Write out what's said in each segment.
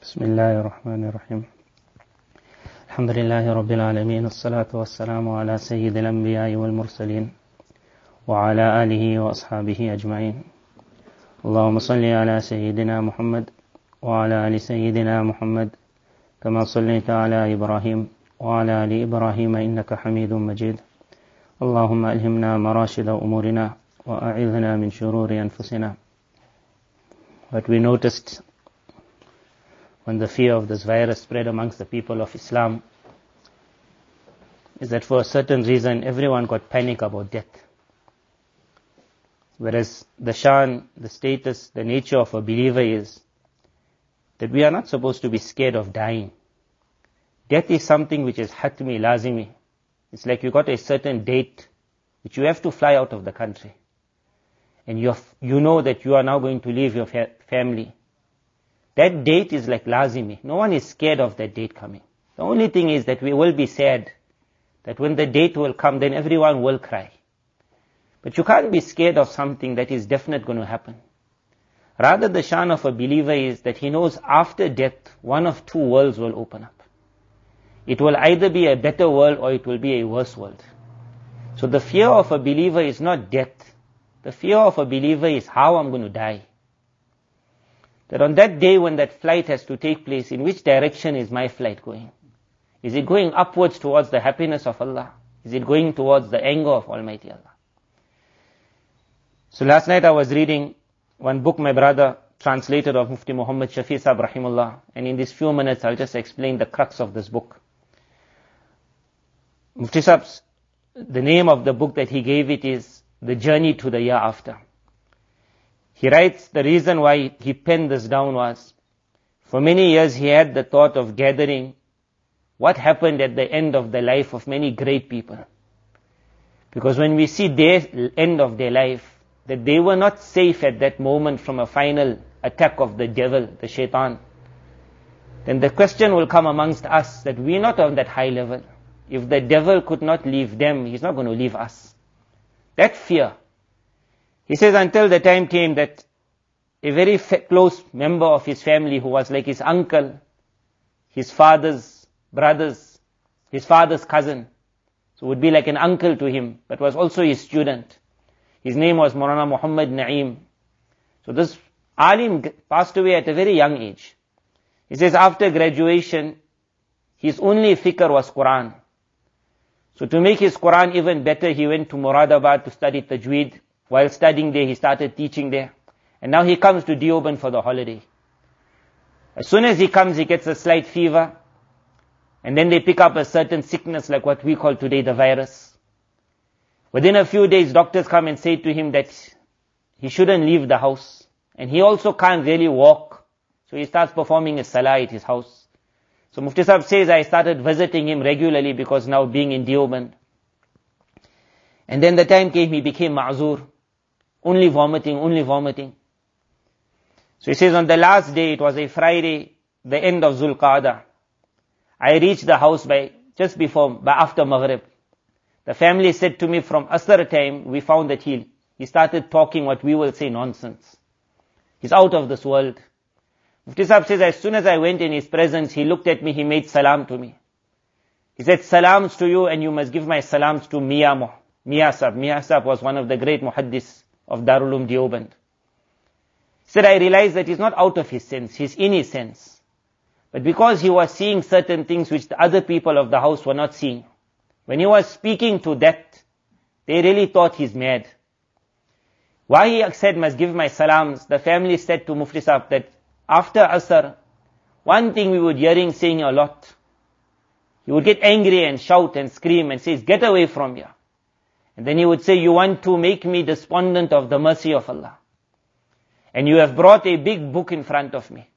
بسم الله الرحمن الرحيم. الحمد لله رب العالمين الصلاة والسلام على سيد الأنبياء والمرسلين وعلى آله وأصحابه أجمعين. اللهم صل على سيدنا محمد وعلى آل سيدنا محمد كما صليت على إبراهيم وعلى آل إبراهيم إنك حميد مجيد. اللهم ألهمنا مراشد أمورنا وأعذنا من شرور أنفسنا. But we noticed when the fear of this virus spread amongst the people of Islam is that for a certain reason everyone got panic about death. Whereas the shan, the status, the nature of a believer is that we are not supposed to be scared of dying. Death is something which is hatmi, lazimi. It's like you got a certain date which you have to fly out of the country. And you you know that you are now going to leave your fa- family. That date is like lazimi. No one is scared of that date coming. The only thing is that we will be sad that when the date will come, then everyone will cry. But you can't be scared of something that is definite going to happen. Rather, the shan of a believer is that he knows after death, one of two worlds will open up. It will either be a better world or it will be a worse world. So the fear of a believer is not death. The fear of a believer is how I'm going to die. That on that day when that flight has to take place, in which direction is my flight going? Is it going upwards towards the happiness of Allah? Is it going towards the anger of Almighty Allah? So last night I was reading one book my brother translated of Mufti Muhammad Shafi Sahib Rahimullah. And in these few minutes I'll just explain the crux of this book. Mufti Sahib's, the name of the book that he gave it is The Journey to the Year After. He writes the reason why he penned this down was, for many years he had the thought of gathering what happened at the end of the life of many great people. Because when we see their end of their life, that they were not safe at that moment from a final attack of the devil, the shaitan, then the question will come amongst us that we're not on that high level. If the devil could not leave them, he's not going to leave us. That fear. He says until the time came that a very close member of his family who was like his uncle, his father's brothers, his father's cousin, so would be like an uncle to him, but was also his student. His name was Maulana Muhammad Naeem. So this alim passed away at a very young age. He says after graduation, his only fikr was Quran. So to make his Quran even better, he went to Muradabad to study Tajweed. While studying there, he started teaching there. And now he comes to Deoband for the holiday. As soon as he comes, he gets a slight fever. And then they pick up a certain sickness like what we call today the virus. Within a few days, doctors come and say to him that he shouldn't leave the house. And he also can't really walk. So he starts performing his salah at his house. So Mufti Sahib says, I started visiting him regularly because now being in Deoband. And then the time came, he became ma'zur. Only vomiting, only vomiting. So he says, on the last day, it was a Friday, the end of Zulqa'dah. I reached the house by, just before, by after Maghrib. The family said to me from Asr time, we found that he, he started talking what we will say nonsense. He's out of this world. Mufti Sahib says, as soon as I went in his presence, he looked at me, he made salam to me. He said, salams to you and you must give my salams to Sahib. Mia Sahib was one of the great muhaddis of Darul Uloom Deoband. Said, I realized that he's not out of his sense, he's in his sense. But because he was seeing certain things which the other people of the house were not seeing, when he was speaking to that, they really thought he's mad. Why he said, must give my salams, the family said to Mufti that after Asr, one thing we would hearing saying a lot, he would get angry and shout and scream and says, get away from here. And then he would say, you want to make me despondent of the mercy of Allah. And you have brought a big book in front of me.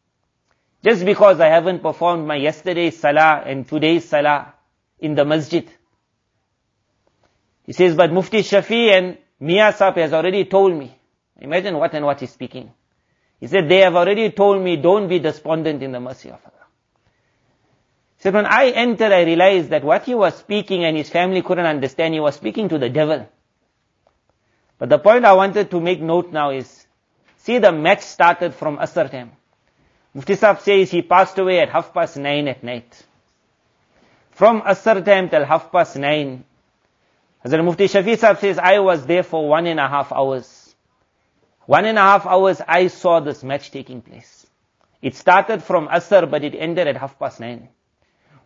Just because I haven't performed my yesterday's salah and today's salah in the masjid. He says, but Mufti Shafi and Mia Sahib has already told me. Imagine what and what he's speaking. He said, they have already told me, don't be despondent in the mercy of Allah. Said, when I entered, I realized that what he was speaking and his family couldn't understand, he was speaking to the devil. But the point I wanted to make note now is, see the match started from Asr time. Mufti Sahib says he passed away at half past nine at night. From Asr time till half past nine, Hazrat Mufti Shafi says, I was there for one and a half hours. One and a half hours I saw this match taking place. It started from Asr but it ended at half past nine.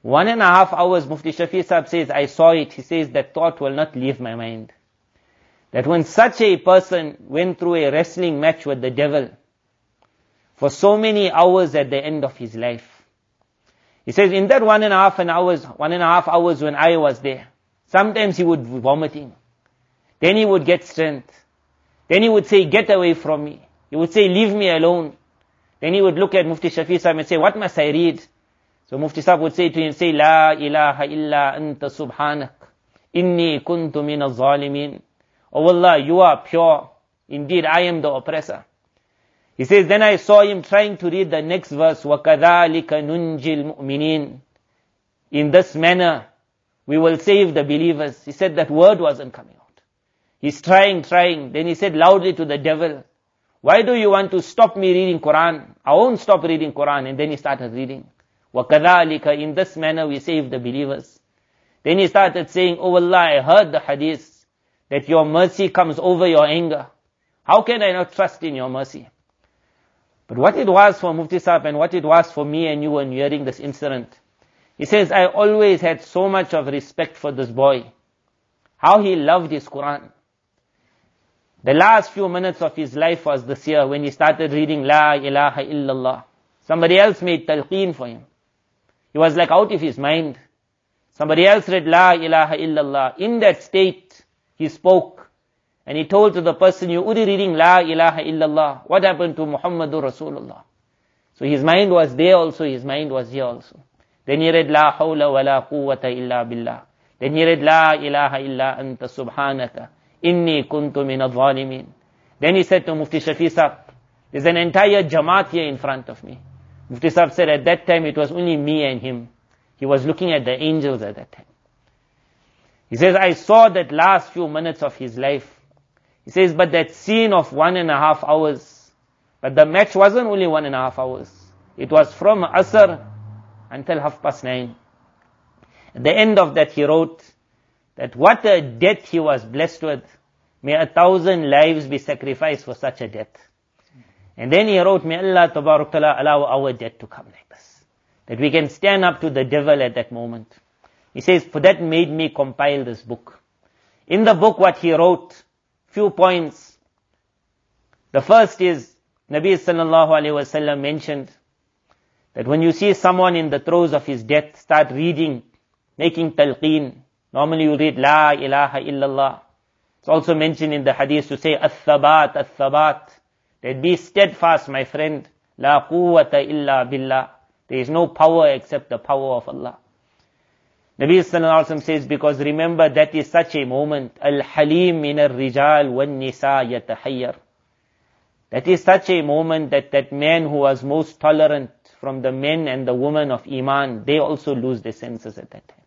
One and a half hours Mufti Shafi Sahib says, I saw it. He says that thought will not leave my mind. That when such a person went through a wrestling match with the devil for so many hours at the end of his life, he says, in that one and a half an hours, one and a half hours when I was there, sometimes he would be vomiting. Then he would get strength. Then he would say, get away from me. He would say, leave me alone. Then he would look at Mufti Shafi Sahib and say, what must I read? So Mufti Sahib would say to him, say, La ilaha illa anta subhanak. Inni kuntu min al-zalimin. Oh Allah, you are pure. Indeed, I am the oppressor. He says, then I saw him trying to read the next verse, وَكَذَلِكَ نُنْجِ الْمُؤْمِنِينَ In this manner, we will save the believers. He said that word wasn't coming out. He's trying, trying. Then he said loudly to the devil, why do you want to stop me reading Quran? I won't stop reading Quran. And then he started reading. وَكَذَلِكَ In this manner we save the believers. Then he started saying, Oh Allah, I heard the hadith that your mercy comes over your anger. How can I not trust in your mercy? But what it was for Mufti Saab and what it was for me and you when hearing this incident, he says, I always had so much of respect for this boy. How he loved his Quran. The last few minutes of his life was this year when he started reading La ilaha illallah. Somebody else made talqeen for him. He was like out of his mind. Somebody else read La ilaha illallah. In that state, he spoke. And he told to the person, you only reading La ilaha illallah. What happened to Muhammadur Rasulullah? So his mind was there also, his mind was here also. Then he read La hawla wa la quwwata illa billah. Then he read La ilaha illa anta subhanaka. Inni kuntu min Then he said to Mufti Shafi there's an entire Jamaat here in front of me. Mufti Sahib said at that time it was only me and him. He was looking at the angels at that time. He says, I saw that last few minutes of his life. He says, but that scene of one and a half hours, but the match wasn't only one and a half hours. It was from Asr until half past nine. At the end of that he wrote that what a death he was blessed with. May a thousand lives be sacrificed for such a death. And then he wrote, may Allah Ta'ala allow our death to come like this. That we can stand up to the devil at that moment. He says, for that made me compile this book. In the book what he wrote, few points. The first is, Nabi sallallahu alayhi wasallam mentioned that when you see someone in the throes of his death, start reading, making talqeen. Normally you read La ilaha illallah. It's also mentioned in the hadith to say As-sabat, As-sabat. That be steadfast, my friend. La quwwata illa billah. There is no power except the power of Allah. Nabi Sallallahu Alaihi Wasallam says, because remember that is such a moment. Al-Halim min al-Rijal wal-Nisa. That is such a moment that that man who was most tolerant from the men and the women of Iman, they also lose their senses at that time.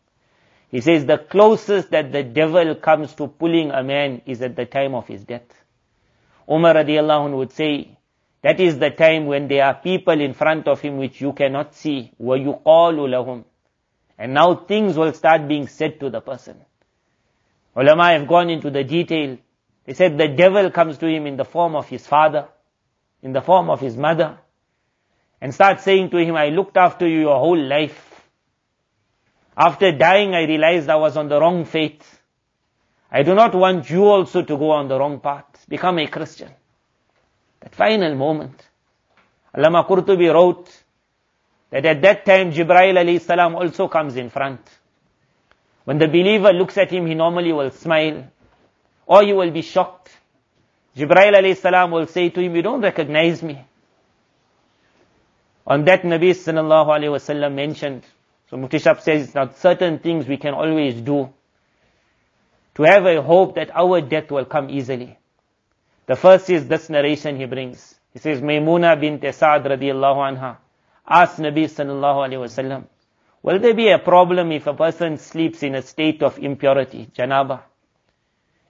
He says the closest that the devil comes to pulling a man is at the time of his death. Umar radiallahu anh would say, that is the time when there are people in front of him which you cannot see. وَيُقَالُ لَهُمْ and now things will start being said to the person. Ulama have gone into the detail. They said the devil comes to him in the form of his father, in the form of his mother, and starts saying to him, I looked after you your whole life. After dying, I realized I was on the wrong faith. I do not want you also to go on the wrong path. Become a Christian. That final moment. Allama Qurtubi wrote, that at that time Jibreel alayhi salam also comes in front. When the believer looks at him, he normally will smile, or he will be shocked. Jibreel alayhi salam will say to him, you don't recognize me. On that Nabi sallallahu alayhi wasallam mentioned, so Muftishab says that certain things we can always do to have a hope that our death will come easily. The first is this narration he brings. He says, Maymuna bint Sa'd radiallahu anha asked Nabi sallallahu alayhi wasallam, will there be a problem if a person sleeps in a state of impurity, janaba?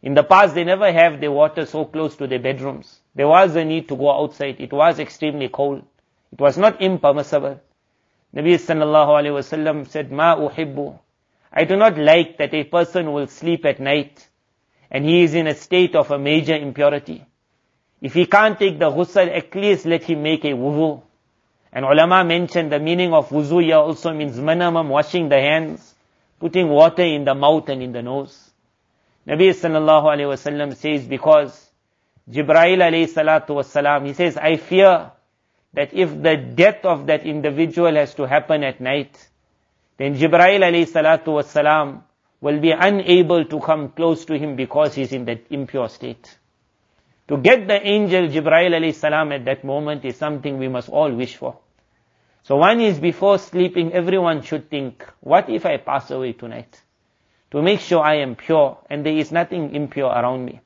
In the past, they never have the water so close to their bedrooms. There was a need to go outside. It was extremely cold. It was not impermissible. Nabi sallallahu alayhi wasallam said, Ma uhibbu. I do not like that a person will sleep at night and he is in a state of a major impurity. If he can't take the ghusl, at least let him make a wudu. And ulama mentioned the meaning of wuzu here also means minimum washing the hands, putting water in the mouth and in the nose. Nabi sallallahu alayhi wasallam says because Jibrail alayhi salatu wasalam, he says, I fear that if the death of that individual has to happen at night, then Jibrail alayhi salatu wasalam will be unable to come close to him because he's in that impure state. To get the angel Jibrail alayhi salam at that moment is something we must all wish for. So one is before sleeping, everyone should think, what if I pass away tonight? To make sure I am pure and there is nothing impure around me.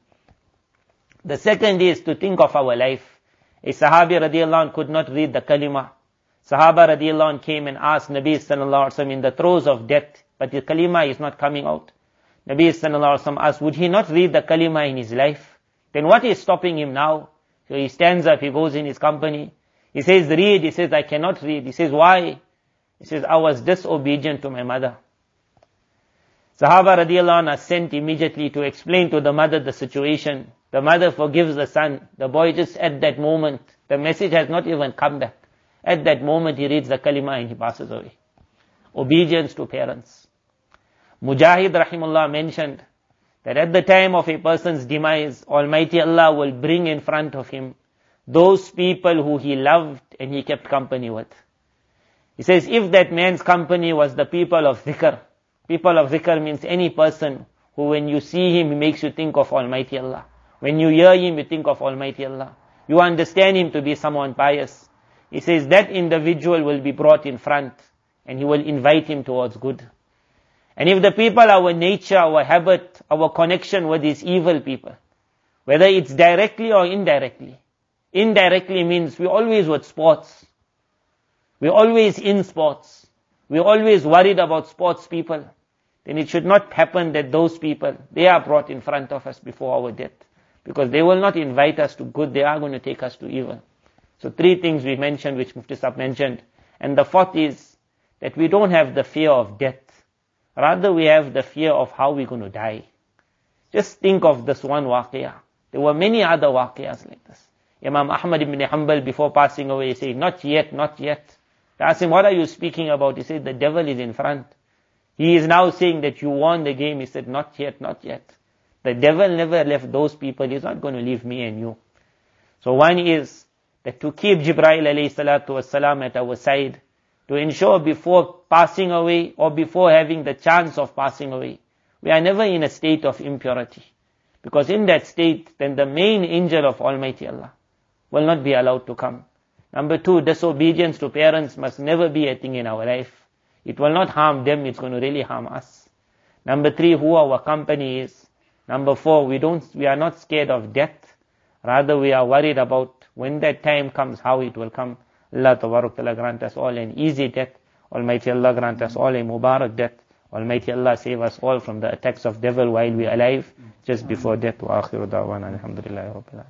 The second is to think of our life. A Sahabi radiallahu anh could not read the kalima. Sahaba radiallahu anh came and asked Nabi sallallahu alaihi wasallam in the throes of death, but the kalima is not coming out. Nabi sallallahu alaihi wasallam asked, would he not read the kalima in his life? Then what is stopping him now? So he stands up, he goes in his company. He says, read. He says, I cannot read. He says, why? He says, I was disobedient to my mother. Sahaba radiallahu anh sent immediately to explain to the mother the situation. The mother forgives the son. The boy just at that moment, the message has not even come back. At that moment he reads the kalima and he passes away. Obedience to parents. Mujahid rahimullah mentioned that at the time of a person's demise, Almighty Allah will bring in front of him those people who he loved and he kept company with. He says, if that man's company was the people of dhikr, people of dhikr means any person who when you see him, he makes you think of Almighty Allah. When you hear him, you think of Almighty Allah. You understand him to be someone pious. He says that individual will be brought in front and he will invite him towards good. And if the people, our nature, our habit, our connection with these evil people, whether it's directly or indirectly, indirectly means we always with sports. We're always in sports. We're always worried about sports people. Then it should not happen that those people, they are brought in front of us before our death. Because they will not invite us to good, they are going to take us to evil. So three things we mentioned, which Mufti Sahib mentioned. And the fourth is that we don't have the fear of death. Rather we have the fear of how we're going to die. Just think of this one waqiyah. There were many other waqiyahs like this. Imam Ahmad ibn Hanbal before passing away, he said, not yet, not yet. They asked him, what are you speaking about? He said, the devil is in front. He is now saying that you won the game. He said, not yet, not yet. The devil never left those people. He's not going to leave me and you. So one is that to keep Jibreel alayhi at our side, to ensure before passing away or before having the chance of passing away, we are never in a state of impurity. Because in that state, then the main angel of Almighty Allah will not be allowed to come. Number two, disobedience to parents must never be a thing in our life. It will not harm them, it's going to really harm us. Number three, who our company is. Number four, we don't, we are not scared of death. Rather, we are worried about when that time comes, how it will come. Allah Ta'ala grant us all an easy death. Almighty Allah grant us all a Mubarak death. Almighty Allah save us all from the attacks of devil while we are alive, just before death. Wa akhiru da'wana alhamdulillahi rabbil